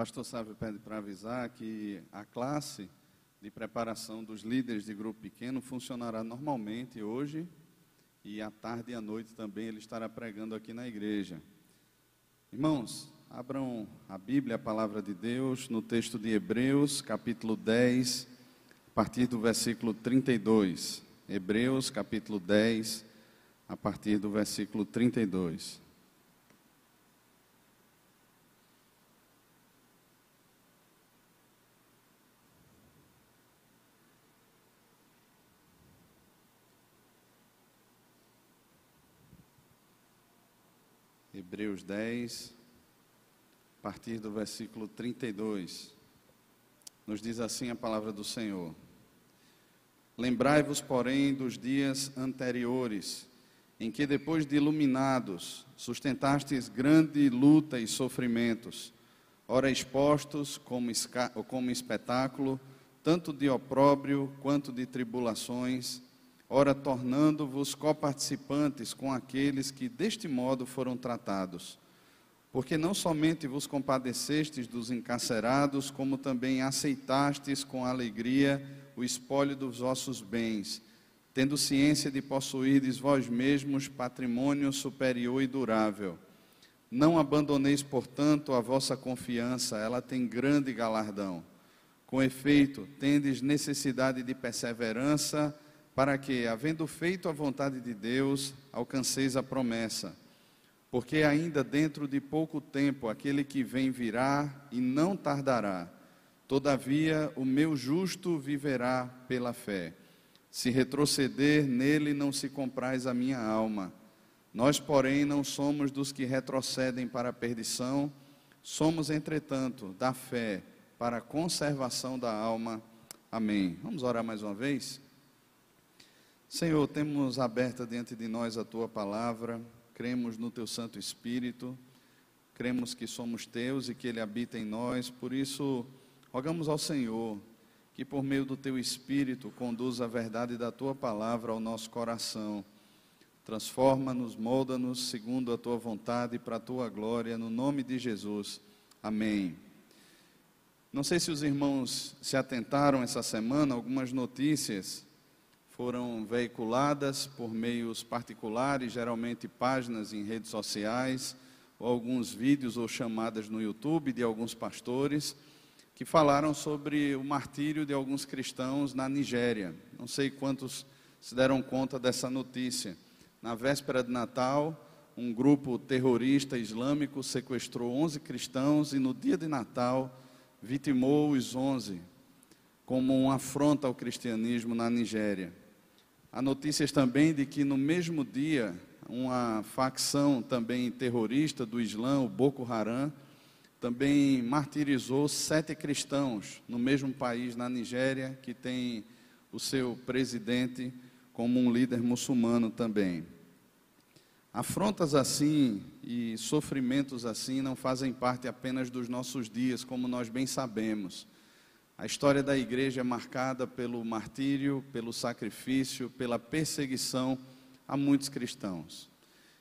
pastor Sávio pede para avisar que a classe de preparação dos líderes de grupo pequeno funcionará normalmente hoje e à tarde e à noite também ele estará pregando aqui na igreja. Irmãos, abram a Bíblia, a palavra de Deus, no texto de Hebreus, capítulo 10, a partir do versículo 32. Hebreus, capítulo 10, a partir do versículo 32. Hebreus 10, a partir do versículo 32. Nos diz assim a palavra do Senhor: Lembrai-vos, porém, dos dias anteriores, em que, depois de iluminados, sustentastes grande luta e sofrimentos, ora expostos como, como espetáculo, tanto de opróbrio quanto de tribulações, ora tornando-vos coparticipantes com aqueles que deste modo foram tratados. Porque não somente vos compadecestes dos encarcerados, como também aceitastes com alegria o espólio dos vossos bens, tendo ciência de possuirdes vós mesmos patrimônio superior e durável. Não abandoneis, portanto, a vossa confiança, ela tem grande galardão. Com efeito, tendes necessidade de perseverança, para que, havendo feito a vontade de Deus, alcanceis a promessa. Porque ainda dentro de pouco tempo aquele que vem virá e não tardará. Todavia, o meu justo viverá pela fé. Se retroceder, nele não se compraz a minha alma. Nós, porém, não somos dos que retrocedem para a perdição, somos, entretanto, da fé para a conservação da alma. Amém. Vamos orar mais uma vez? Senhor, temos aberta diante de nós a tua palavra, cremos no teu Santo Espírito, cremos que somos teus e que ele habita em nós, por isso rogamos ao Senhor que por meio do teu Espírito conduza a verdade da tua palavra ao nosso coração. Transforma-nos, molda-nos segundo a tua vontade e para a tua glória, no nome de Jesus. Amém. Não sei se os irmãos se atentaram essa semana, algumas notícias foram veiculadas por meios particulares, geralmente páginas em redes sociais, ou alguns vídeos ou chamadas no YouTube de alguns pastores, que falaram sobre o martírio de alguns cristãos na Nigéria. Não sei quantos se deram conta dessa notícia. Na véspera de Natal, um grupo terrorista islâmico sequestrou 11 cristãos e no dia de Natal vitimou os 11 como uma afronta ao cristianismo na Nigéria. Há notícias também de que no mesmo dia, uma facção também terrorista do Islã, o Boko Haram, também martirizou sete cristãos no mesmo país, na Nigéria, que tem o seu presidente como um líder muçulmano também. Afrontas assim e sofrimentos assim não fazem parte apenas dos nossos dias, como nós bem sabemos. A história da igreja é marcada pelo martírio, pelo sacrifício, pela perseguição a muitos cristãos.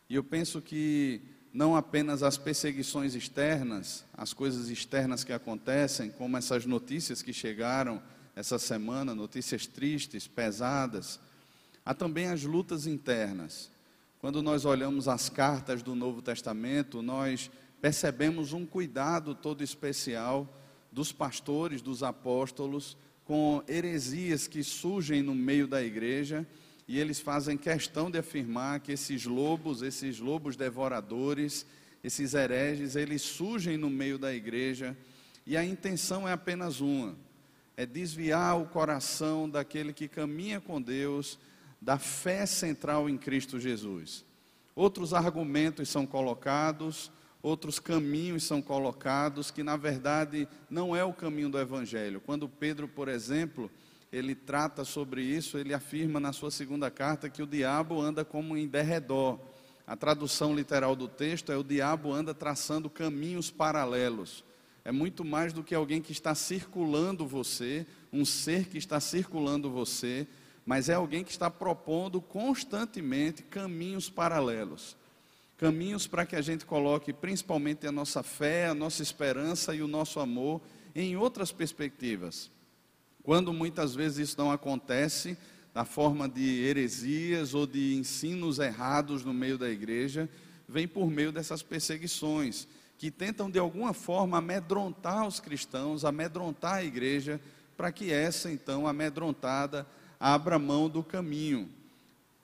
E eu penso que não apenas as perseguições externas, as coisas externas que acontecem, como essas notícias que chegaram essa semana, notícias tristes, pesadas, há também as lutas internas. Quando nós olhamos as cartas do Novo Testamento, nós percebemos um cuidado todo especial dos pastores, dos apóstolos, com heresias que surgem no meio da igreja, e eles fazem questão de afirmar que esses lobos, esses lobos devoradores, esses hereges, eles surgem no meio da igreja, e a intenção é apenas uma: é desviar o coração daquele que caminha com Deus da fé central em Cristo Jesus. Outros argumentos são colocados, outros caminhos são colocados que na verdade não é o caminho do evangelho. Quando Pedro, por exemplo, ele trata sobre isso, ele afirma na sua segunda carta que o diabo anda como em derredor. A tradução literal do texto é o diabo anda traçando caminhos paralelos. É muito mais do que alguém que está circulando você, um ser que está circulando você, mas é alguém que está propondo constantemente caminhos paralelos. Caminhos para que a gente coloque principalmente a nossa fé, a nossa esperança e o nosso amor em outras perspectivas. Quando muitas vezes isso não acontece, na forma de heresias ou de ensinos errados no meio da igreja, vem por meio dessas perseguições, que tentam de alguma forma amedrontar os cristãos, amedrontar a igreja, para que essa então, amedrontada, abra mão do caminho.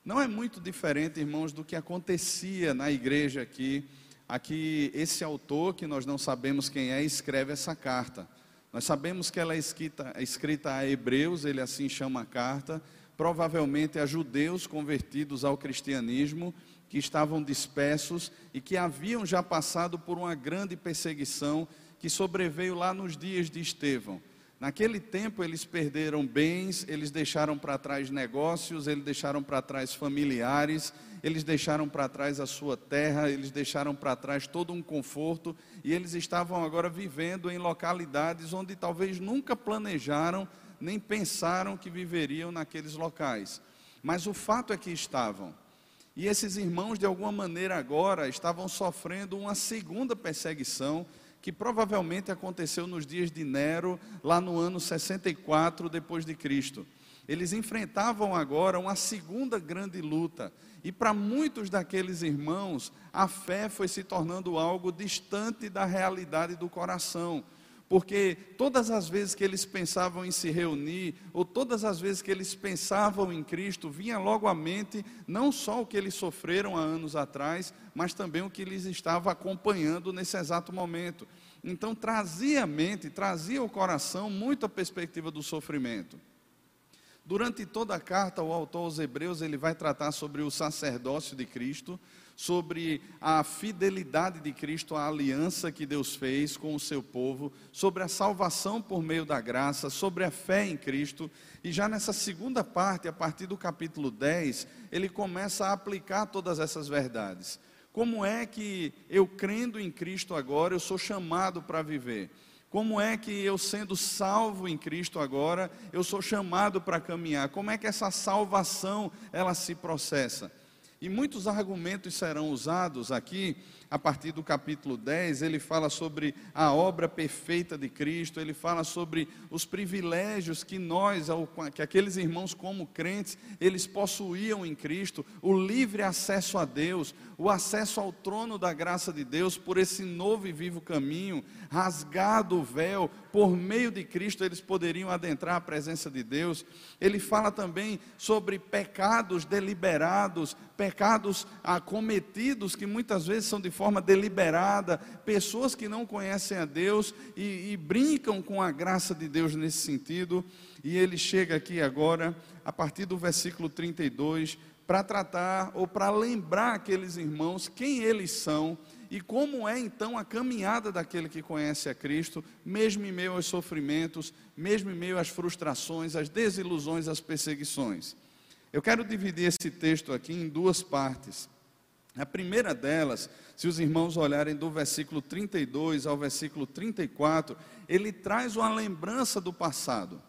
Não é muito diferente, irmãos, do que acontecia na igreja aqui. Aqui, esse autor, que nós não sabemos quem é, escreve essa carta. Nós sabemos que ela é escrita, é escrita a hebreus, ele assim chama a carta, provavelmente a judeus convertidos ao cristianismo, que estavam dispersos e que haviam já passado por uma grande perseguição que sobreveio lá nos dias de Estevão. Naquele tempo eles perderam bens, eles deixaram para trás negócios, eles deixaram para trás familiares, eles deixaram para trás a sua terra, eles deixaram para trás todo um conforto e eles estavam agora vivendo em localidades onde talvez nunca planejaram nem pensaram que viveriam naqueles locais. Mas o fato é que estavam. E esses irmãos, de alguma maneira, agora estavam sofrendo uma segunda perseguição que provavelmente aconteceu nos dias de Nero, lá no ano 64 depois de Cristo. Eles enfrentavam agora uma segunda grande luta, e para muitos daqueles irmãos, a fé foi se tornando algo distante da realidade do coração porque todas as vezes que eles pensavam em se reunir, ou todas as vezes que eles pensavam em Cristo, vinha logo à mente não só o que eles sofreram há anos atrás, mas também o que lhes estava acompanhando nesse exato momento. Então trazia a mente, trazia o coração muito a perspectiva do sofrimento. Durante toda a carta, o autor aos Hebreus ele vai tratar sobre o sacerdócio de Cristo, sobre a fidelidade de Cristo à aliança que Deus fez com o seu povo, sobre a salvação por meio da graça, sobre a fé em Cristo. E já nessa segunda parte, a partir do capítulo 10, ele começa a aplicar todas essas verdades. Como é que eu crendo em Cristo agora, eu sou chamado para viver? Como é que eu, sendo salvo em Cristo agora, eu sou chamado para caminhar? Como é que essa salvação ela se processa? E muitos argumentos serão usados aqui, a partir do capítulo 10, ele fala sobre a obra perfeita de Cristo, ele fala sobre os privilégios que nós, que aqueles irmãos como crentes, eles possuíam em Cristo, o livre acesso a Deus, o acesso ao trono da graça de Deus por esse novo e vivo caminho, rasgado o véu, por meio de Cristo eles poderiam adentrar a presença de Deus. Ele fala também sobre pecados deliberados, pecados acometidos que muitas vezes são de forma deliberada, pessoas que não conhecem a Deus e, e brincam com a graça de Deus nesse sentido. E ele chega aqui agora, a partir do versículo 32, para tratar ou para lembrar aqueles irmãos quem eles são e como é então a caminhada daquele que conhece a Cristo, mesmo em meio aos sofrimentos, mesmo em meio às frustrações, às desilusões, às perseguições. Eu quero dividir esse texto aqui em duas partes. A primeira delas, se os irmãos olharem do versículo 32 ao versículo 34, ele traz uma lembrança do passado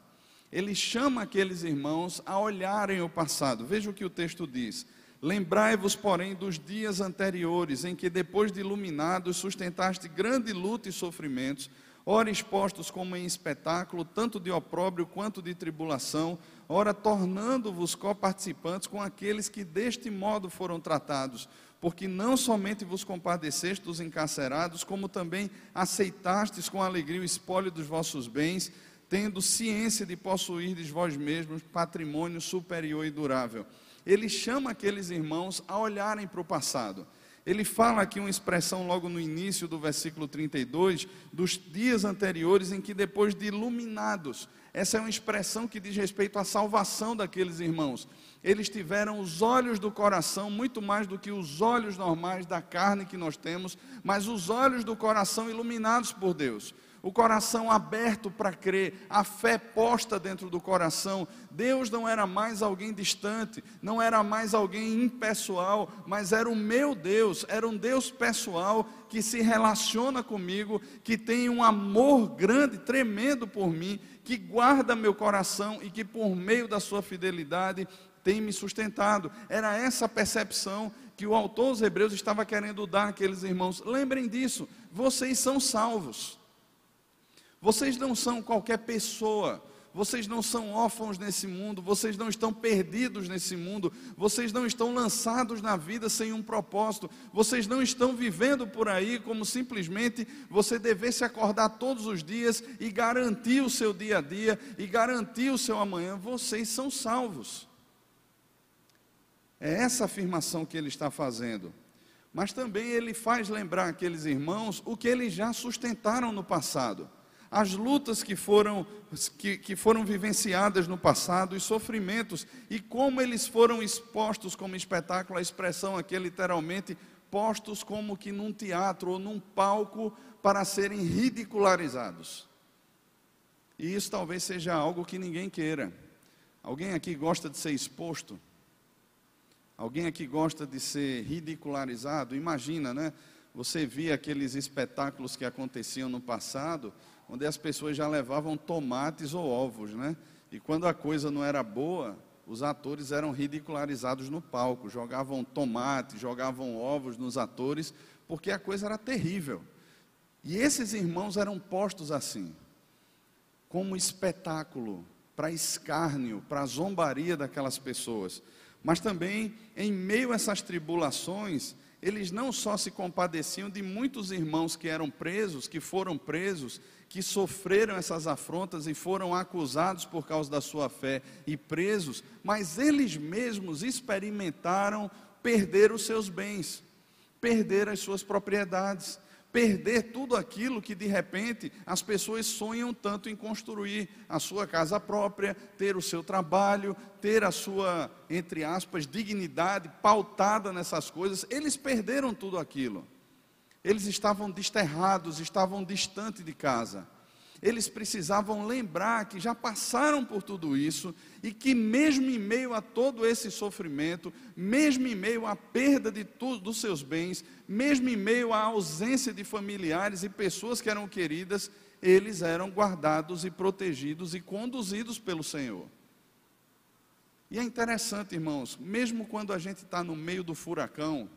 ele chama aqueles irmãos a olharem o passado. Veja o que o texto diz. Lembrai-vos, porém, dos dias anteriores, em que, depois de iluminados, sustentaste grande luta e sofrimentos, ora expostos como em espetáculo, tanto de opróbrio quanto de tribulação, ora tornando-vos coparticipantes com aqueles que deste modo foram tratados, porque não somente vos compadeceste dos encarcerados, como também aceitastes com alegria o espólio dos vossos bens, tendo ciência de possuir de vós mesmos patrimônio superior e durável. Ele chama aqueles irmãos a olharem para o passado. Ele fala aqui uma expressão logo no início do versículo 32, dos dias anteriores em que depois de iluminados, essa é uma expressão que diz respeito à salvação daqueles irmãos. Eles tiveram os olhos do coração, muito mais do que os olhos normais da carne que nós temos, mas os olhos do coração iluminados por Deus o coração aberto para crer, a fé posta dentro do coração. Deus não era mais alguém distante, não era mais alguém impessoal, mas era o meu Deus, era um Deus pessoal que se relaciona comigo, que tem um amor grande, tremendo por mim, que guarda meu coração e que por meio da sua fidelidade tem me sustentado. Era essa percepção que o autor dos Hebreus estava querendo dar àqueles irmãos. Lembrem disso, vocês são salvos. Vocês não são qualquer pessoa, vocês não são órfãos nesse mundo, vocês não estão perdidos nesse mundo, vocês não estão lançados na vida sem um propósito, vocês não estão vivendo por aí como simplesmente você devesse acordar todos os dias e garantir o seu dia a dia e garantir o seu amanhã. Vocês são salvos. É essa afirmação que ele está fazendo. Mas também ele faz lembrar aqueles irmãos o que eles já sustentaram no passado as lutas que foram, que, que foram vivenciadas no passado, os sofrimentos, e como eles foram expostos como espetáculo, a expressão aqui é literalmente postos como que num teatro ou num palco para serem ridicularizados. E isso talvez seja algo que ninguém queira. Alguém aqui gosta de ser exposto? Alguém aqui gosta de ser ridicularizado? Imagina, né? Você via aqueles espetáculos que aconteciam no passado, onde as pessoas já levavam tomates ou ovos, né? E quando a coisa não era boa, os atores eram ridicularizados no palco, jogavam tomate, jogavam ovos nos atores, porque a coisa era terrível. E esses irmãos eram postos assim, como espetáculo, para escárnio, para zombaria daquelas pessoas. Mas também, em meio a essas tribulações, eles não só se compadeciam de muitos irmãos que eram presos, que foram presos, que sofreram essas afrontas e foram acusados por causa da sua fé e presos, mas eles mesmos experimentaram perder os seus bens, perder as suas propriedades, perder tudo aquilo que de repente as pessoas sonham tanto em construir a sua casa própria, ter o seu trabalho, ter a sua, entre aspas, dignidade pautada nessas coisas, eles perderam tudo aquilo. Eles estavam desterrados, estavam distante de casa. Eles precisavam lembrar que já passaram por tudo isso e que, mesmo em meio a todo esse sofrimento, mesmo em meio à perda de tudo dos seus bens, mesmo em meio à ausência de familiares e pessoas que eram queridas, eles eram guardados e protegidos e conduzidos pelo Senhor. E é interessante, irmãos, mesmo quando a gente está no meio do furacão,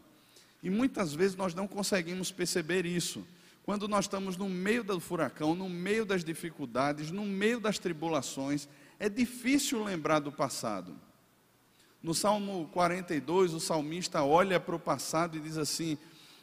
e muitas vezes nós não conseguimos perceber isso. Quando nós estamos no meio do furacão, no meio das dificuldades, no meio das tribulações, é difícil lembrar do passado. No Salmo 42, o salmista olha para o passado e diz assim: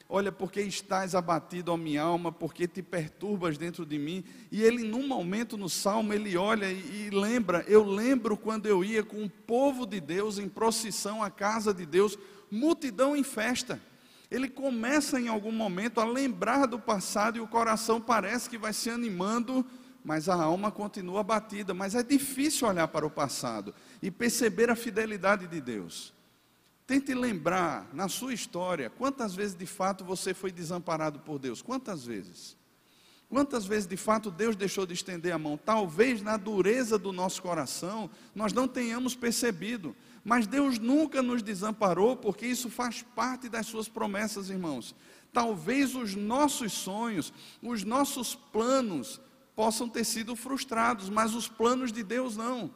Olha, porque estás abatido, ó minha alma, porque te perturbas dentro de mim. E ele, num momento no salmo, ele olha e, e lembra: Eu lembro quando eu ia com o povo de Deus em procissão à casa de Deus, multidão em festa ele começa em algum momento a lembrar do passado e o coração parece que vai se animando, mas a alma continua batida. Mas é difícil olhar para o passado e perceber a fidelidade de Deus. Tente lembrar na sua história quantas vezes de fato você foi desamparado por Deus. Quantas vezes? Quantas vezes de fato Deus deixou de estender a mão? Talvez na dureza do nosso coração nós não tenhamos percebido, mas Deus nunca nos desamparou, porque isso faz parte das suas promessas, irmãos. Talvez os nossos sonhos, os nossos planos possam ter sido frustrados, mas os planos de Deus não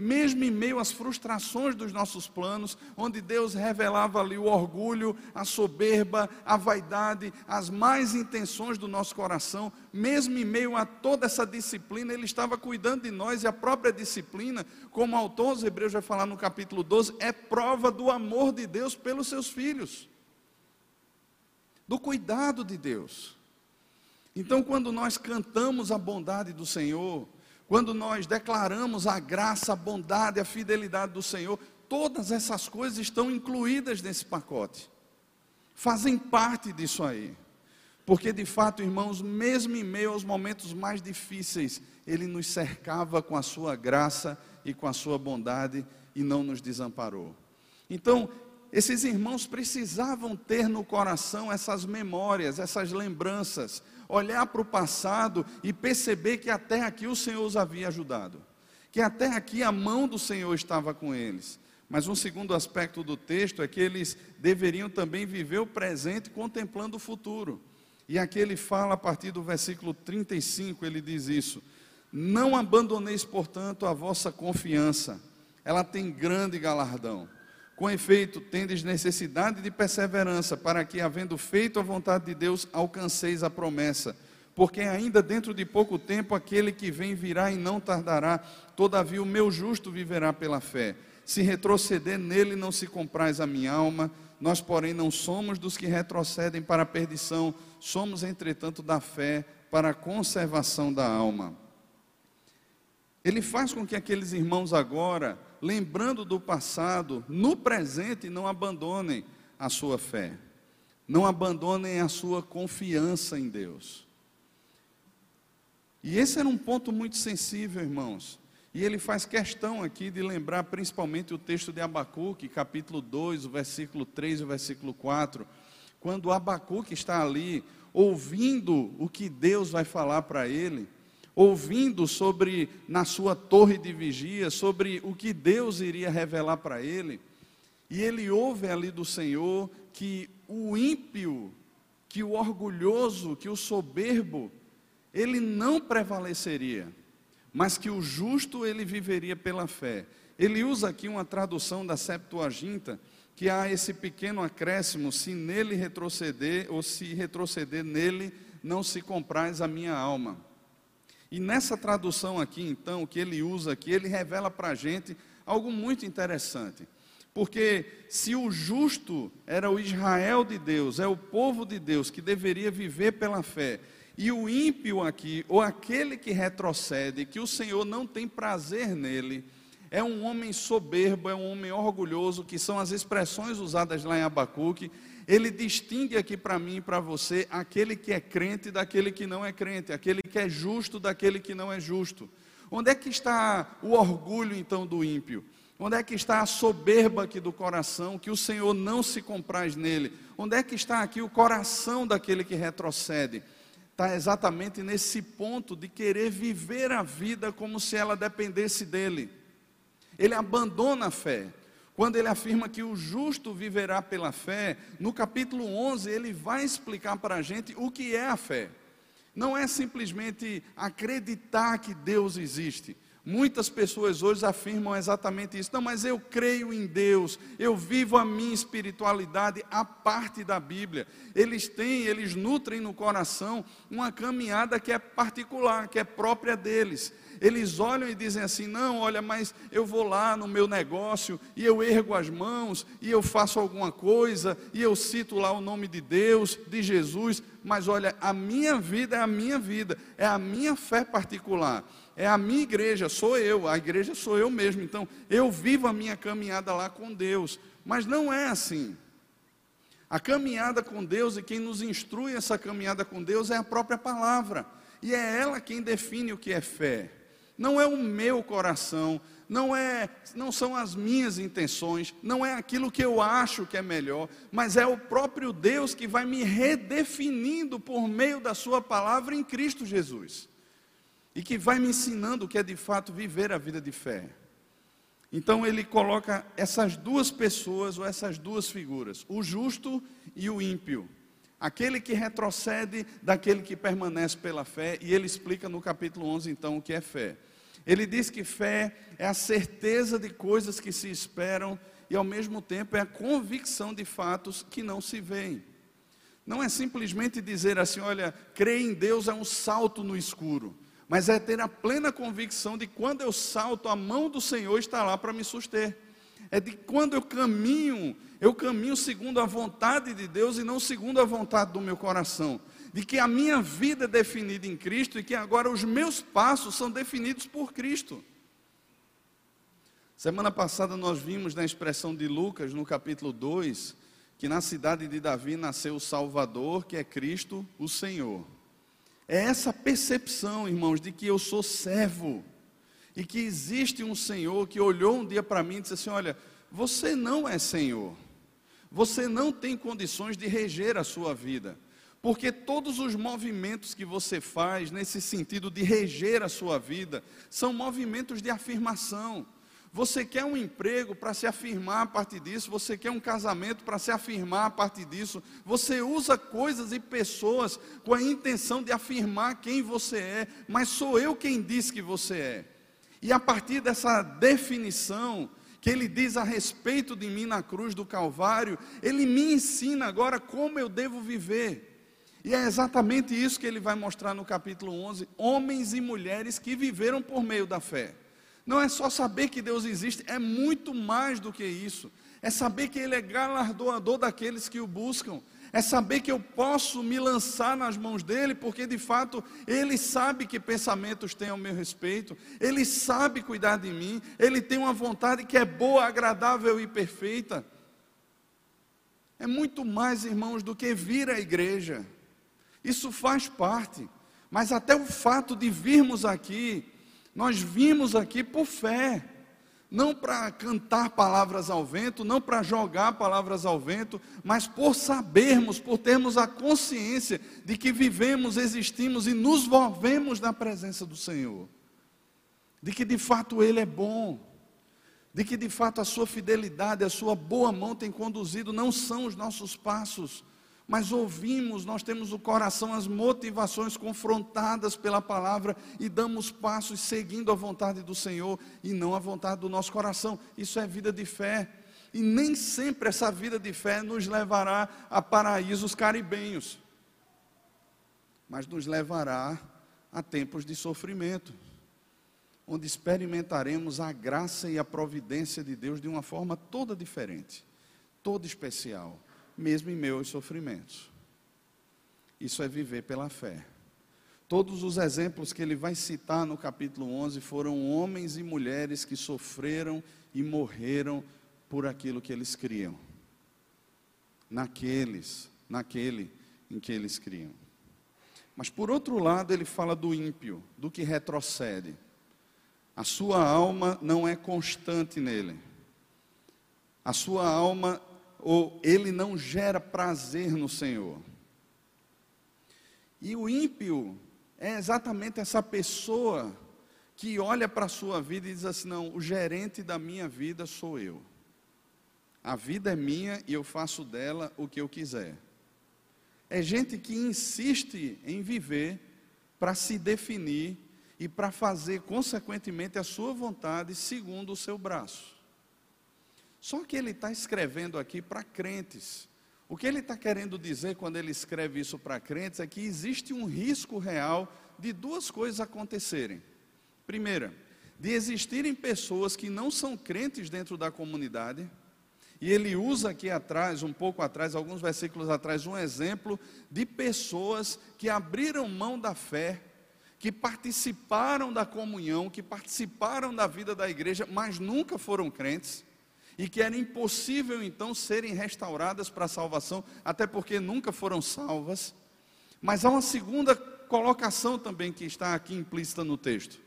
mesmo em meio às frustrações dos nossos planos, onde Deus revelava ali o orgulho, a soberba, a vaidade, as más intenções do nosso coração, mesmo em meio a toda essa disciplina, Ele estava cuidando de nós e a própria disciplina, como o autor dos Hebreus vai falar no capítulo 12, é prova do amor de Deus pelos seus filhos, do cuidado de Deus. Então, quando nós cantamos a bondade do Senhor, quando nós declaramos a graça, a bondade, a fidelidade do Senhor, todas essas coisas estão incluídas nesse pacote, fazem parte disso aí. Porque de fato, irmãos, mesmo em meio aos momentos mais difíceis, Ele nos cercava com a Sua graça e com a Sua bondade e não nos desamparou. Então, esses irmãos precisavam ter no coração essas memórias, essas lembranças, olhar para o passado e perceber que até aqui o Senhor os havia ajudado, que até aqui a mão do Senhor estava com eles. Mas um segundo aspecto do texto é que eles deveriam também viver o presente contemplando o futuro. E aqui ele fala a partir do versículo 35, ele diz isso: Não abandoneis, portanto, a vossa confiança, ela tem grande galardão Com efeito, tendes necessidade de perseverança, para que, havendo feito a vontade de Deus, alcanceis a promessa. Porque ainda dentro de pouco tempo aquele que vem virá e não tardará, todavia o meu justo viverá pela fé. Se retroceder nele, não se compraz a minha alma. Nós, porém, não somos dos que retrocedem para a perdição, somos, entretanto, da fé para a conservação da alma. Ele faz com que aqueles irmãos agora lembrando do passado, no presente não abandonem a sua fé, não abandonem a sua confiança em Deus. E esse era um ponto muito sensível, irmãos. E ele faz questão aqui de lembrar principalmente o texto de Abacuque, capítulo 2, o versículo 3 e o versículo 4, quando Abacuque está ali ouvindo o que Deus vai falar para ele ouvindo sobre, na sua torre de vigia, sobre o que Deus iria revelar para ele. E ele ouve ali do Senhor que o ímpio, que o orgulhoso, que o soberbo, ele não prevaleceria, mas que o justo ele viveria pela fé. Ele usa aqui uma tradução da Septuaginta, que há esse pequeno acréscimo: se nele retroceder, ou se retroceder nele, não se compraz a minha alma. E nessa tradução aqui, então, que ele usa aqui, ele revela para a gente algo muito interessante. Porque se o justo era o Israel de Deus, é o povo de Deus que deveria viver pela fé, e o ímpio aqui, ou aquele que retrocede, que o Senhor não tem prazer nele, é um homem soberbo, é um homem orgulhoso, que são as expressões usadas lá em Abacuque, ele distingue aqui para mim e para você aquele que é crente daquele que não é crente, aquele que é justo daquele que não é justo. Onde é que está o orgulho então do ímpio? Onde é que está a soberba aqui do coração, que o Senhor não se compraz nele? Onde é que está aqui o coração daquele que retrocede? Está exatamente nesse ponto de querer viver a vida como se ela dependesse dele. Ele abandona a fé, quando ele afirma que o justo viverá pela fé, no capítulo 11 ele vai explicar para a gente o que é a fé. Não é simplesmente acreditar que Deus existe. Muitas pessoas hoje afirmam exatamente isso. Não, mas eu creio em Deus, eu vivo a minha espiritualidade a parte da Bíblia. Eles têm, eles nutrem no coração uma caminhada que é particular, que é própria deles eles olham e dizem assim: não, olha, mas eu vou lá no meu negócio e eu ergo as mãos e eu faço alguma coisa e eu cito lá o nome de Deus, de Jesus, mas olha, a minha vida é a minha vida, é a minha fé particular, é a minha igreja, sou eu, a igreja sou eu mesmo, então eu vivo a minha caminhada lá com Deus, mas não é assim. A caminhada com Deus e quem nos instrui essa caminhada com Deus é a própria palavra. E é ela quem define o que é fé não é o meu coração, não é, não são as minhas intenções, não é aquilo que eu acho que é melhor, mas é o próprio Deus que vai me redefinindo por meio da sua palavra em Cristo Jesus. E que vai me ensinando o que é de fato viver a vida de fé. Então ele coloca essas duas pessoas ou essas duas figuras, o justo e o ímpio. Aquele que retrocede daquele que permanece pela fé, e ele explica no capítulo 11 então o que é fé. Ele diz que fé é a certeza de coisas que se esperam e ao mesmo tempo é a convicção de fatos que não se veem. Não é simplesmente dizer assim, olha, crer em Deus é um salto no escuro, mas é ter a plena convicção de quando eu salto, a mão do Senhor está lá para me suster. É de quando eu caminho, eu caminho segundo a vontade de Deus e não segundo a vontade do meu coração de que a minha vida é definida em Cristo e que agora os meus passos são definidos por Cristo. Semana passada nós vimos na expressão de Lucas, no capítulo 2, que na cidade de Davi nasceu o Salvador, que é Cristo, o Senhor. É essa percepção, irmãos, de que eu sou servo e que existe um Senhor que olhou um dia para mim e disse assim: Olha, você não é Senhor, você não tem condições de reger a sua vida. Porque todos os movimentos que você faz nesse sentido de reger a sua vida são movimentos de afirmação. Você quer um emprego para se afirmar a partir disso, você quer um casamento para se afirmar a partir disso, você usa coisas e pessoas com a intenção de afirmar quem você é, mas sou eu quem diz que você é. E a partir dessa definição, que ele diz a respeito de mim na cruz do Calvário, ele me ensina agora como eu devo viver. E é exatamente isso que ele vai mostrar no capítulo 11: homens e mulheres que viveram por meio da fé. Não é só saber que Deus existe, é muito mais do que isso. É saber que Ele é galardoador daqueles que o buscam. É saber que eu posso me lançar nas mãos dele, porque de fato ele sabe que pensamentos tem ao meu respeito, ele sabe cuidar de mim, ele tem uma vontade que é boa, agradável e perfeita. É muito mais, irmãos, do que vir à igreja. Isso faz parte. Mas até o fato de virmos aqui, nós vimos aqui por fé. Não para cantar palavras ao vento, não para jogar palavras ao vento, mas por sabermos, por termos a consciência de que vivemos, existimos e nos movemos na presença do Senhor. De que de fato Ele é bom, de que de fato a sua fidelidade, a sua boa mão tem conduzido, não são os nossos passos, mas ouvimos, nós temos o coração, as motivações confrontadas pela palavra e damos passos seguindo a vontade do Senhor e não a vontade do nosso coração. Isso é vida de fé. E nem sempre essa vida de fé nos levará a paraísos caribenhos, mas nos levará a tempos de sofrimento, onde experimentaremos a graça e a providência de Deus de uma forma toda diferente, toda especial mesmo em meus sofrimentos. Isso é viver pela fé. Todos os exemplos que ele vai citar no capítulo 11 foram homens e mulheres que sofreram e morreram por aquilo que eles criam. Naqueles, naquele em que eles criam. Mas por outro lado, ele fala do ímpio, do que retrocede. A sua alma não é constante nele. A sua alma ou ele não gera prazer no Senhor. E o ímpio é exatamente essa pessoa que olha para a sua vida e diz assim: não, o gerente da minha vida sou eu. A vida é minha e eu faço dela o que eu quiser. É gente que insiste em viver para se definir e para fazer, consequentemente, a sua vontade segundo o seu braço. Só que ele está escrevendo aqui para crentes. O que ele está querendo dizer quando ele escreve isso para crentes é que existe um risco real de duas coisas acontecerem. Primeira, de existirem pessoas que não são crentes dentro da comunidade, e ele usa aqui atrás, um pouco atrás, alguns versículos atrás, um exemplo de pessoas que abriram mão da fé, que participaram da comunhão, que participaram da vida da igreja, mas nunca foram crentes e que era impossível então serem restauradas para a salvação, até porque nunca foram salvas. Mas há uma segunda colocação também que está aqui implícita no texto.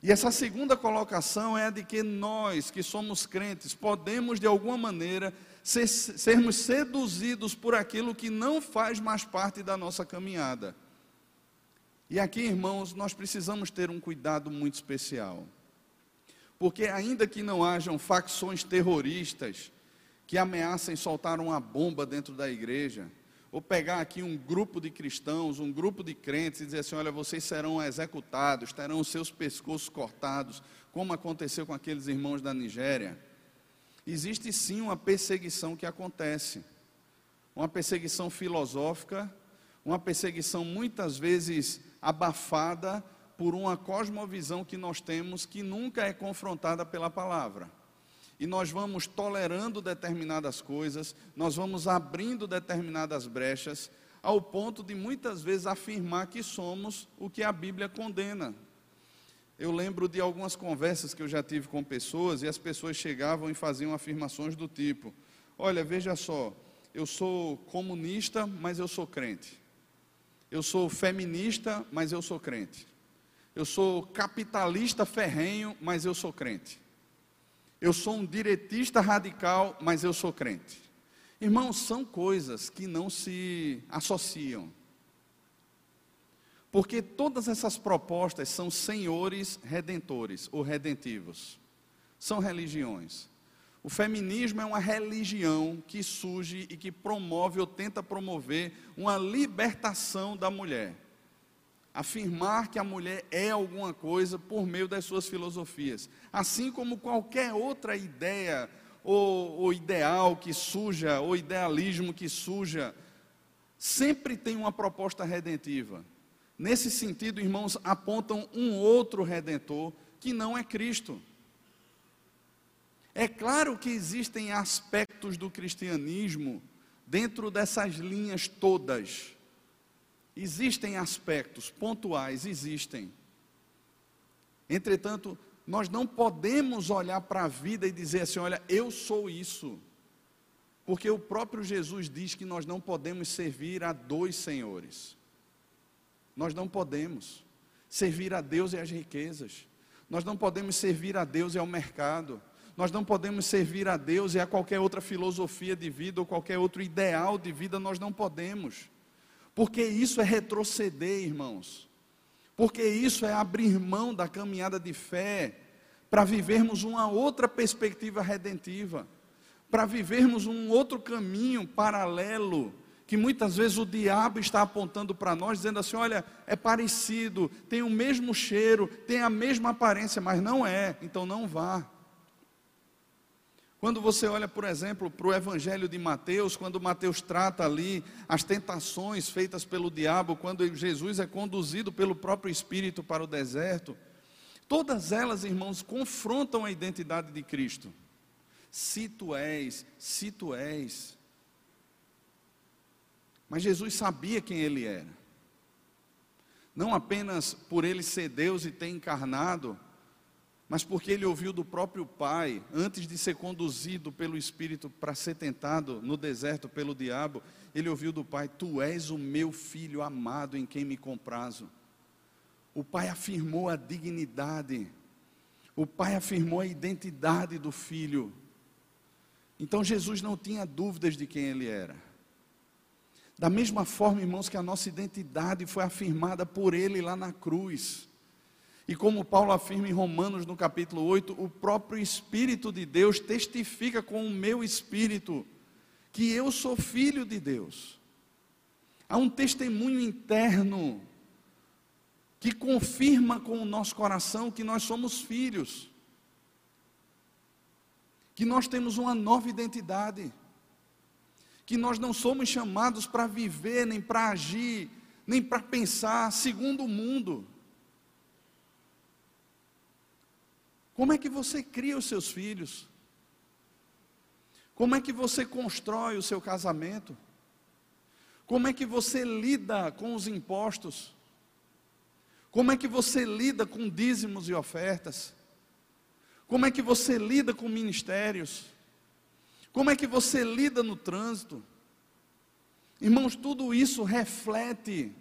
E essa segunda colocação é a de que nós, que somos crentes, podemos de alguma maneira ser, sermos seduzidos por aquilo que não faz mais parte da nossa caminhada. E aqui, irmãos, nós precisamos ter um cuidado muito especial. Porque, ainda que não hajam facções terroristas que ameacem soltar uma bomba dentro da igreja, ou pegar aqui um grupo de cristãos, um grupo de crentes e dizer assim: olha, vocês serão executados, terão os seus pescoços cortados, como aconteceu com aqueles irmãos da Nigéria. Existe sim uma perseguição que acontece, uma perseguição filosófica, uma perseguição muitas vezes abafada por uma cosmovisão que nós temos que nunca é confrontada pela palavra. E nós vamos tolerando determinadas coisas, nós vamos abrindo determinadas brechas, ao ponto de muitas vezes afirmar que somos o que a Bíblia condena. Eu lembro de algumas conversas que eu já tive com pessoas e as pessoas chegavam e faziam afirmações do tipo: Olha, veja só, eu sou comunista, mas eu sou crente. Eu sou feminista, mas eu sou crente. Eu sou capitalista ferrenho, mas eu sou crente. Eu sou um diretista radical, mas eu sou crente. Irmãos, são coisas que não se associam. Porque todas essas propostas são senhores redentores ou redentivos. São religiões. O feminismo é uma religião que surge e que promove ou tenta promover uma libertação da mulher. Afirmar que a mulher é alguma coisa por meio das suas filosofias, assim como qualquer outra ideia ou, ou ideal que suja, ou idealismo que suja, sempre tem uma proposta redentiva. Nesse sentido, irmãos, apontam um outro redentor que não é Cristo. É claro que existem aspectos do cristianismo dentro dessas linhas todas Existem aspectos pontuais, existem. Entretanto, nós não podemos olhar para a vida e dizer assim: olha, eu sou isso. Porque o próprio Jesus diz que nós não podemos servir a dois senhores. Nós não podemos servir a Deus e às riquezas. Nós não podemos servir a Deus e ao mercado. Nós não podemos servir a Deus e a qualquer outra filosofia de vida ou qualquer outro ideal de vida, nós não podemos. Porque isso é retroceder, irmãos. Porque isso é abrir mão da caminhada de fé para vivermos uma outra perspectiva redentiva, para vivermos um outro caminho paralelo que muitas vezes o diabo está apontando para nós, dizendo assim: olha, é parecido, tem o mesmo cheiro, tem a mesma aparência, mas não é, então não vá. Quando você olha, por exemplo, para o Evangelho de Mateus, quando Mateus trata ali as tentações feitas pelo diabo, quando Jesus é conduzido pelo próprio Espírito para o deserto, todas elas, irmãos, confrontam a identidade de Cristo. Se tu és, se tu és. Mas Jesus sabia quem ele era. Não apenas por ele ser Deus e ter encarnado, mas porque ele ouviu do próprio Pai, antes de ser conduzido pelo Espírito para ser tentado no deserto pelo diabo, ele ouviu do Pai: Tu és o meu filho amado em quem me comprazo. O Pai afirmou a dignidade, o Pai afirmou a identidade do filho. Então Jesus não tinha dúvidas de quem ele era. Da mesma forma, irmãos, que a nossa identidade foi afirmada por ele lá na cruz. E como Paulo afirma em Romanos no capítulo 8, o próprio Espírito de Deus testifica com o meu espírito que eu sou filho de Deus. Há um testemunho interno que confirma com o nosso coração que nós somos filhos, que nós temos uma nova identidade, que nós não somos chamados para viver, nem para agir, nem para pensar segundo o mundo. Como é que você cria os seus filhos? Como é que você constrói o seu casamento? Como é que você lida com os impostos? Como é que você lida com dízimos e ofertas? Como é que você lida com ministérios? Como é que você lida no trânsito? Irmãos, tudo isso reflete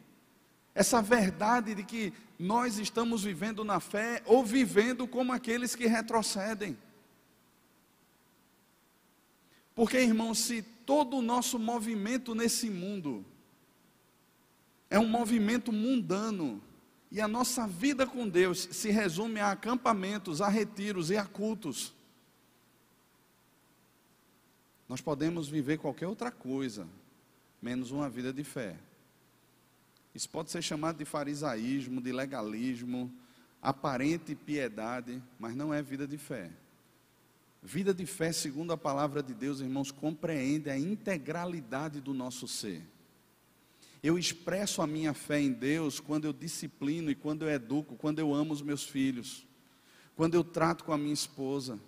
essa verdade de que nós estamos vivendo na fé ou vivendo como aqueles que retrocedem. Porque, irmão, se todo o nosso movimento nesse mundo é um movimento mundano, e a nossa vida com Deus se resume a acampamentos, a retiros e a cultos, nós podemos viver qualquer outra coisa, menos uma vida de fé. Isso pode ser chamado de farisaísmo, de legalismo, aparente piedade, mas não é vida de fé. Vida de fé, segundo a palavra de Deus, irmãos, compreende a integralidade do nosso ser. Eu expresso a minha fé em Deus quando eu disciplino e quando eu educo, quando eu amo os meus filhos, quando eu trato com a minha esposa,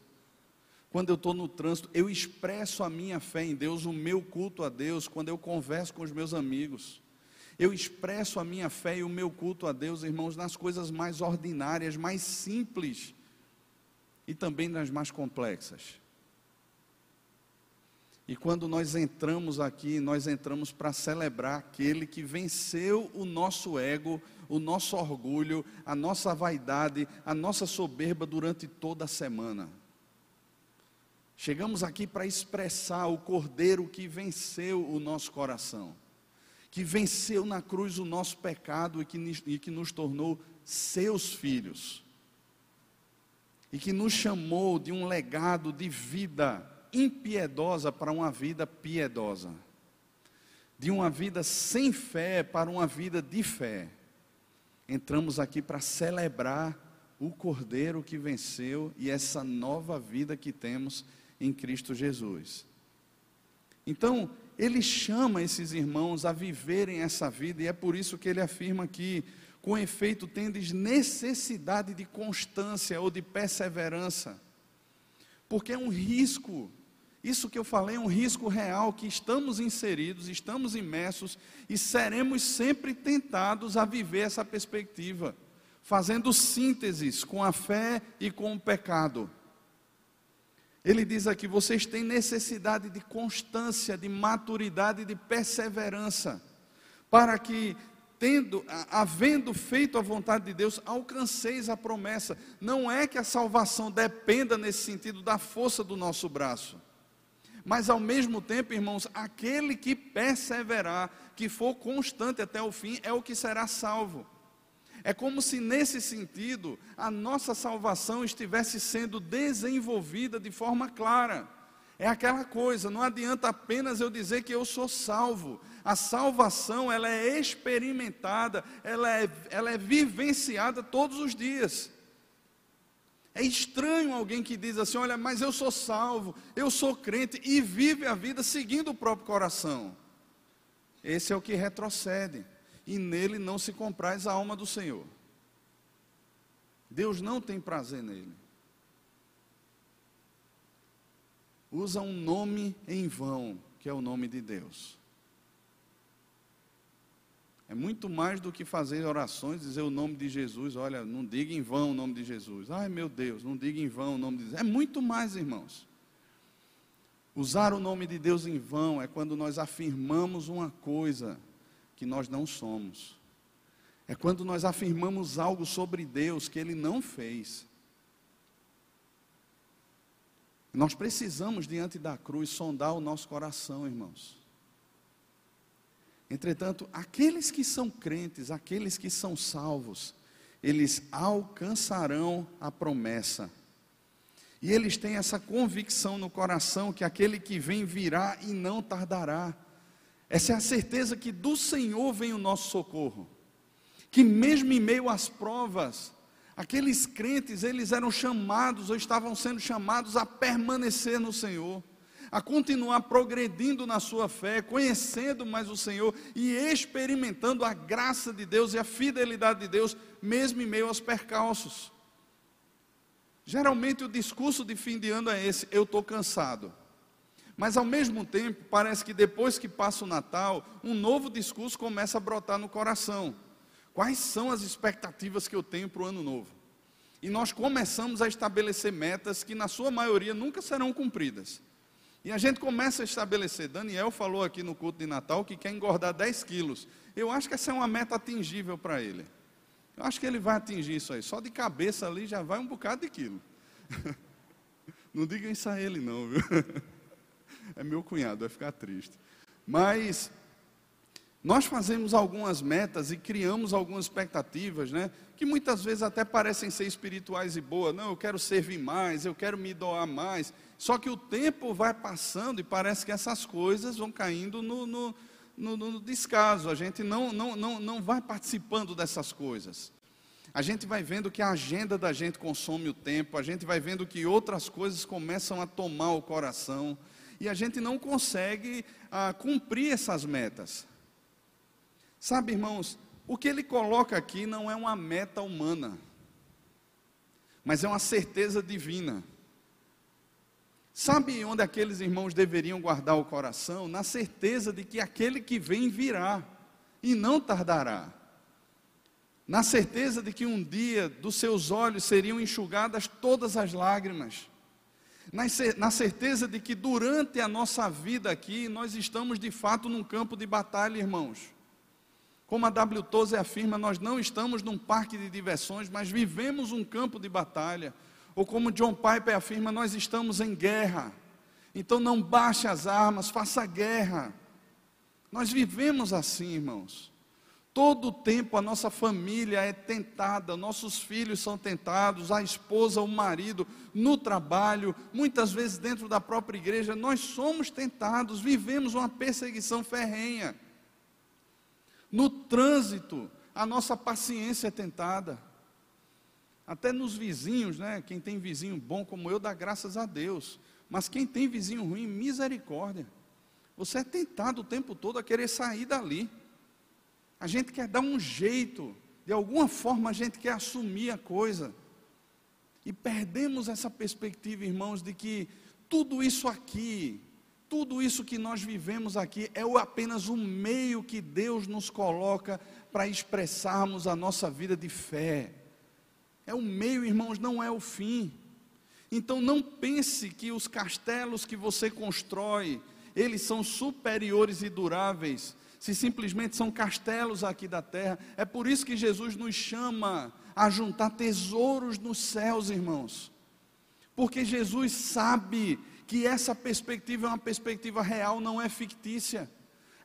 quando eu estou no trânsito, eu expresso a minha fé em Deus, o meu culto a Deus, quando eu converso com os meus amigos. Eu expresso a minha fé e o meu culto a Deus, irmãos, nas coisas mais ordinárias, mais simples e também nas mais complexas. E quando nós entramos aqui, nós entramos para celebrar aquele que venceu o nosso ego, o nosso orgulho, a nossa vaidade, a nossa soberba durante toda a semana. Chegamos aqui para expressar o cordeiro que venceu o nosso coração que venceu na cruz o nosso pecado e que, e que nos tornou seus filhos, e que nos chamou de um legado de vida impiedosa para uma vida piedosa, de uma vida sem fé para uma vida de fé. entramos aqui para celebrar o Cordeiro que venceu e essa nova vida que temos em Cristo Jesus. Então, ele chama esses irmãos a viverem essa vida, e é por isso que ele afirma que, com efeito, tendes necessidade de constância ou de perseverança, porque é um risco, isso que eu falei é um risco real, que estamos inseridos, estamos imersos e seremos sempre tentados a viver essa perspectiva fazendo sínteses com a fé e com o pecado. Ele diz aqui: vocês têm necessidade de constância, de maturidade, de perseverança, para que, tendo, havendo feito a vontade de Deus, alcanceis a promessa. Não é que a salvação dependa nesse sentido da força do nosso braço. Mas ao mesmo tempo, irmãos, aquele que perseverar, que for constante até o fim, é o que será salvo. É como se nesse sentido a nossa salvação estivesse sendo desenvolvida de forma clara. É aquela coisa, não adianta apenas eu dizer que eu sou salvo. A salvação, ela é experimentada, ela é, ela é vivenciada todos os dias. É estranho alguém que diz assim: olha, mas eu sou salvo, eu sou crente e vive a vida seguindo o próprio coração. Esse é o que retrocede e nele não se compraz a alma do Senhor. Deus não tem prazer nele. Usa um nome em vão, que é o nome de Deus. É muito mais do que fazer orações, dizer o nome de Jesus. Olha, não diga em vão o nome de Jesus. Ai meu Deus, não diga em vão o nome de Jesus. É muito mais, irmãos. Usar o nome de Deus em vão é quando nós afirmamos uma coisa que nós não somos. É quando nós afirmamos algo sobre Deus que Ele não fez. Nós precisamos, diante da cruz, sondar o nosso coração, irmãos. Entretanto, aqueles que são crentes, aqueles que são salvos, eles alcançarão a promessa. E eles têm essa convicção no coração que aquele que vem virá e não tardará. Essa é a certeza que do Senhor vem o nosso socorro. Que mesmo em meio às provas, aqueles crentes, eles eram chamados ou estavam sendo chamados a permanecer no Senhor, a continuar progredindo na sua fé, conhecendo mais o Senhor e experimentando a graça de Deus e a fidelidade de Deus, mesmo em meio aos percalços. Geralmente o discurso de fim de ano é esse: eu estou cansado. Mas ao mesmo tempo, parece que depois que passa o Natal, um novo discurso começa a brotar no coração. Quais são as expectativas que eu tenho para o ano novo? E nós começamos a estabelecer metas que, na sua maioria, nunca serão cumpridas. E a gente começa a estabelecer. Daniel falou aqui no culto de Natal que quer engordar 10 quilos. Eu acho que essa é uma meta atingível para ele. Eu acho que ele vai atingir isso aí. Só de cabeça ali já vai um bocado de quilo. Não diga isso a ele, não, viu? é meu cunhado, vai ficar triste. Mas nós fazemos algumas metas e criamos algumas expectativas, né? Que muitas vezes até parecem ser espirituais e boas. Não, eu quero servir mais, eu quero me doar mais. Só que o tempo vai passando e parece que essas coisas vão caindo no, no, no, no descaso. A gente não, não, não, não vai participando dessas coisas. A gente vai vendo que a agenda da gente consome o tempo, a gente vai vendo que outras coisas começam a tomar o coração e a gente não consegue ah, cumprir essas metas. Sabe, irmãos, o que ele coloca aqui não é uma meta humana, mas é uma certeza divina. Sabe onde aqueles irmãos deveriam guardar o coração? Na certeza de que aquele que vem virá e não tardará. Na certeza de que um dia dos seus olhos seriam enxugadas todas as lágrimas na certeza de que durante a nossa vida aqui, nós estamos de fato num campo de batalha, irmãos. Como a W. Tozer afirma, nós não estamos num parque de diversões, mas vivemos um campo de batalha. Ou como John Piper afirma, nós estamos em guerra. Então não baixe as armas, faça guerra. Nós vivemos assim, irmãos. Todo o tempo a nossa família é tentada, nossos filhos são tentados, a esposa, o marido, no trabalho, muitas vezes dentro da própria igreja, nós somos tentados, vivemos uma perseguição ferrenha. No trânsito, a nossa paciência é tentada. Até nos vizinhos, né? Quem tem vizinho bom como eu, dá graças a Deus. Mas quem tem vizinho ruim, misericórdia. Você é tentado o tempo todo a querer sair dali. A gente quer dar um jeito, de alguma forma a gente quer assumir a coisa. E perdemos essa perspectiva, irmãos, de que tudo isso aqui, tudo isso que nós vivemos aqui é apenas um meio que Deus nos coloca para expressarmos a nossa vida de fé. É o meio, irmãos, não é o fim. Então não pense que os castelos que você constrói, eles são superiores e duráveis, se simplesmente são castelos aqui da terra. É por isso que Jesus nos chama a juntar tesouros nos céus, irmãos. Porque Jesus sabe que essa perspectiva é uma perspectiva real, não é fictícia.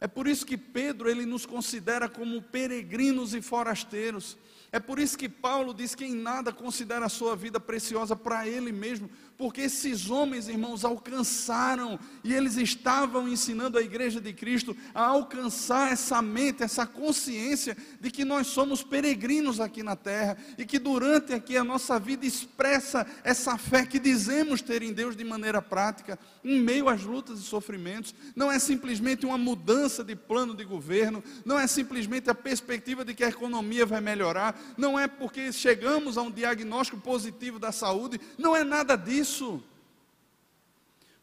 É por isso que Pedro ele nos considera como peregrinos e forasteiros. É por isso que Paulo diz que em nada considera a sua vida preciosa para ele mesmo, porque esses homens, irmãos, alcançaram e eles estavam ensinando a igreja de Cristo a alcançar essa mente, essa consciência de que nós somos peregrinos aqui na terra e que durante aqui a nossa vida expressa essa fé que dizemos ter em Deus de maneira prática, em meio às lutas e sofrimentos. Não é simplesmente uma mudança de plano de governo, não é simplesmente a perspectiva de que a economia vai melhorar, não é porque chegamos a um diagnóstico positivo da saúde, não é nada disso isso.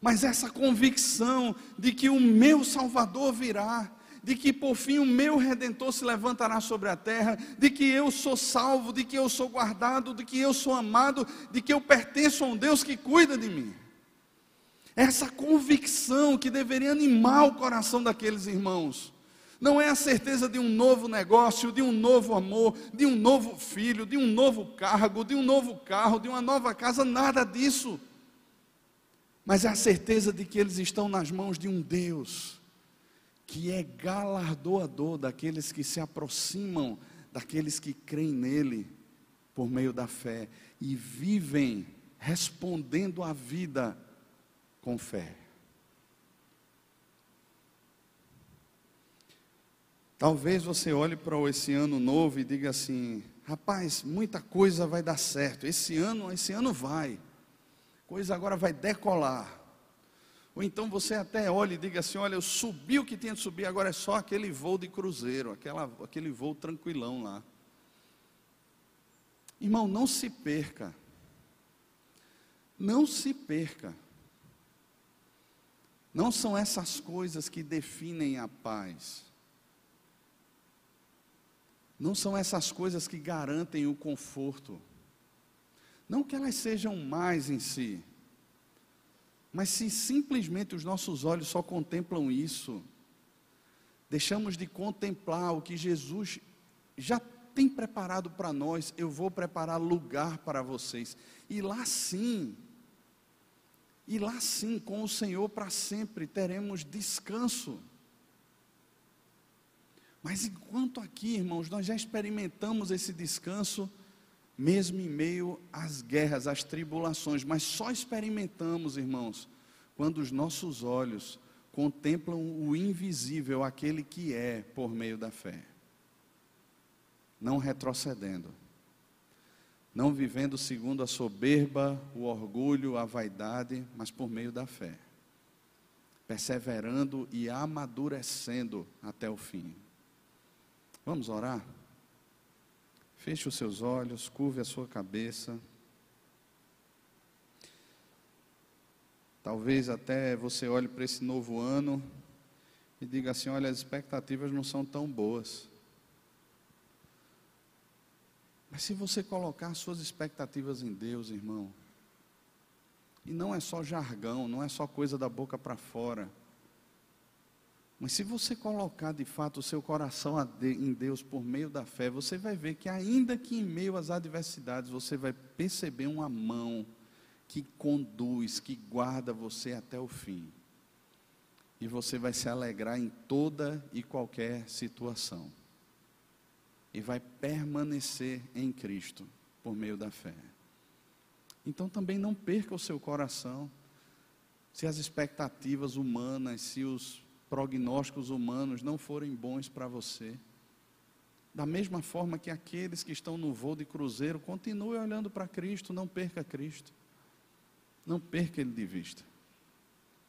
Mas essa convicção de que o meu Salvador virá, de que por fim o meu redentor se levantará sobre a terra, de que eu sou salvo, de que eu sou guardado, de que eu sou amado, de que eu pertenço a um Deus que cuida de mim. Essa convicção que deveria animar o coração daqueles irmãos. Não é a certeza de um novo negócio, de um novo amor, de um novo filho, de um novo cargo, de um novo carro, de uma nova casa, nada disso. Mas é a certeza de que eles estão nas mãos de um Deus que é galardoador daqueles que se aproximam, daqueles que creem nele por meio da fé e vivem respondendo à vida com fé. Talvez você olhe para esse ano novo e diga assim: rapaz, muita coisa vai dar certo. Esse ano, esse ano vai. Coisa agora vai decolar. Ou então você até olha e diga assim: olha, eu subi o que tinha de subir, agora é só aquele voo de cruzeiro, aquela, aquele voo tranquilão lá. Irmão, não se perca. Não se perca. Não são essas coisas que definem a paz. Não são essas coisas que garantem o conforto. Não que elas sejam mais em si, mas se simplesmente os nossos olhos só contemplam isso, deixamos de contemplar o que Jesus já tem preparado para nós, eu vou preparar lugar para vocês. E lá sim, e lá sim, com o Senhor para sempre, teremos descanso. Mas enquanto aqui, irmãos, nós já experimentamos esse descanso, mesmo em meio às guerras, às tribulações, mas só experimentamos, irmãos, quando os nossos olhos contemplam o invisível, aquele que é por meio da fé. Não retrocedendo, não vivendo segundo a soberba, o orgulho, a vaidade, mas por meio da fé, perseverando e amadurecendo até o fim. Vamos orar? Feche os seus olhos, curve a sua cabeça. Talvez até você olhe para esse novo ano e diga assim: olha, as expectativas não são tão boas. Mas se você colocar suas expectativas em Deus, irmão, e não é só jargão, não é só coisa da boca para fora. Mas se você colocar de fato o seu coração em Deus por meio da fé, você vai ver que, ainda que em meio às adversidades, você vai perceber uma mão que conduz, que guarda você até o fim. E você vai se alegrar em toda e qualquer situação. E vai permanecer em Cristo por meio da fé. Então também não perca o seu coração. Se as expectativas humanas, se os prognósticos humanos não forem bons para você, Da mesma forma que aqueles que estão no voo de cruzeiro, continue olhando para Cristo, não perca Cristo. Não perca Ele de vista.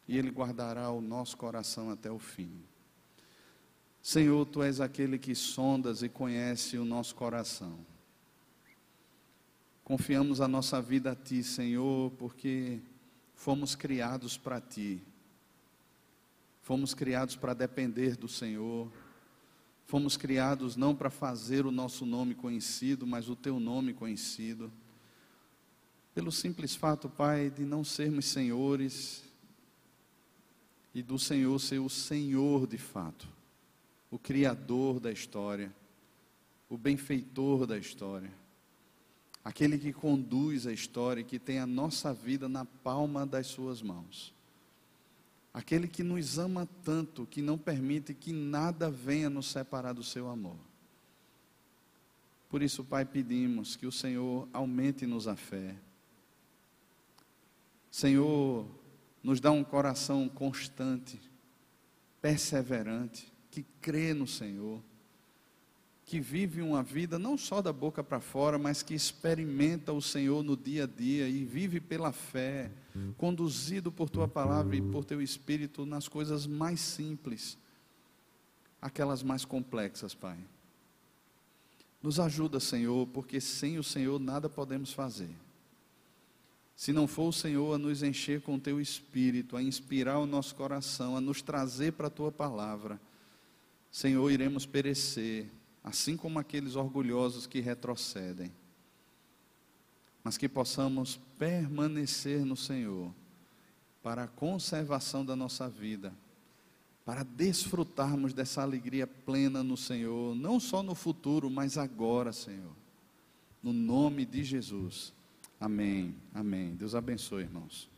E Ele guardará o nosso coração até o fim. Senhor, Tu és aquele que sondas e conhece o nosso coração. Confiamos a nossa vida a Ti, Senhor, porque fomos criados para Ti. Fomos criados para depender do Senhor. Fomos criados não para fazer o nosso nome conhecido, mas o Teu nome conhecido. Pelo simples fato, Pai, de não sermos senhores e do Senhor ser o Senhor de fato o Criador da história, o benfeitor da história, aquele que conduz a história e que tem a nossa vida na palma das Suas mãos, aquele que nos ama tanto que não permite que nada venha nos separar do Seu amor. Por isso, Pai, pedimos que o Senhor aumente-nos a fé. Senhor, nos dá um coração constante, perseverante, que crê no Senhor, que vive uma vida não só da boca para fora, mas que experimenta o Senhor no dia a dia e vive pela fé, conduzido por tua palavra e por teu espírito nas coisas mais simples, aquelas mais complexas, Pai. Nos ajuda, Senhor, porque sem o Senhor nada podemos fazer. Se não for o Senhor a nos encher com o teu espírito, a inspirar o nosso coração, a nos trazer para a tua palavra, Senhor, iremos perecer, assim como aqueles orgulhosos que retrocedem. Mas que possamos permanecer no Senhor, para a conservação da nossa vida, para desfrutarmos dessa alegria plena no Senhor, não só no futuro, mas agora, Senhor. No nome de Jesus. Amém. Amém. Deus abençoe, irmãos.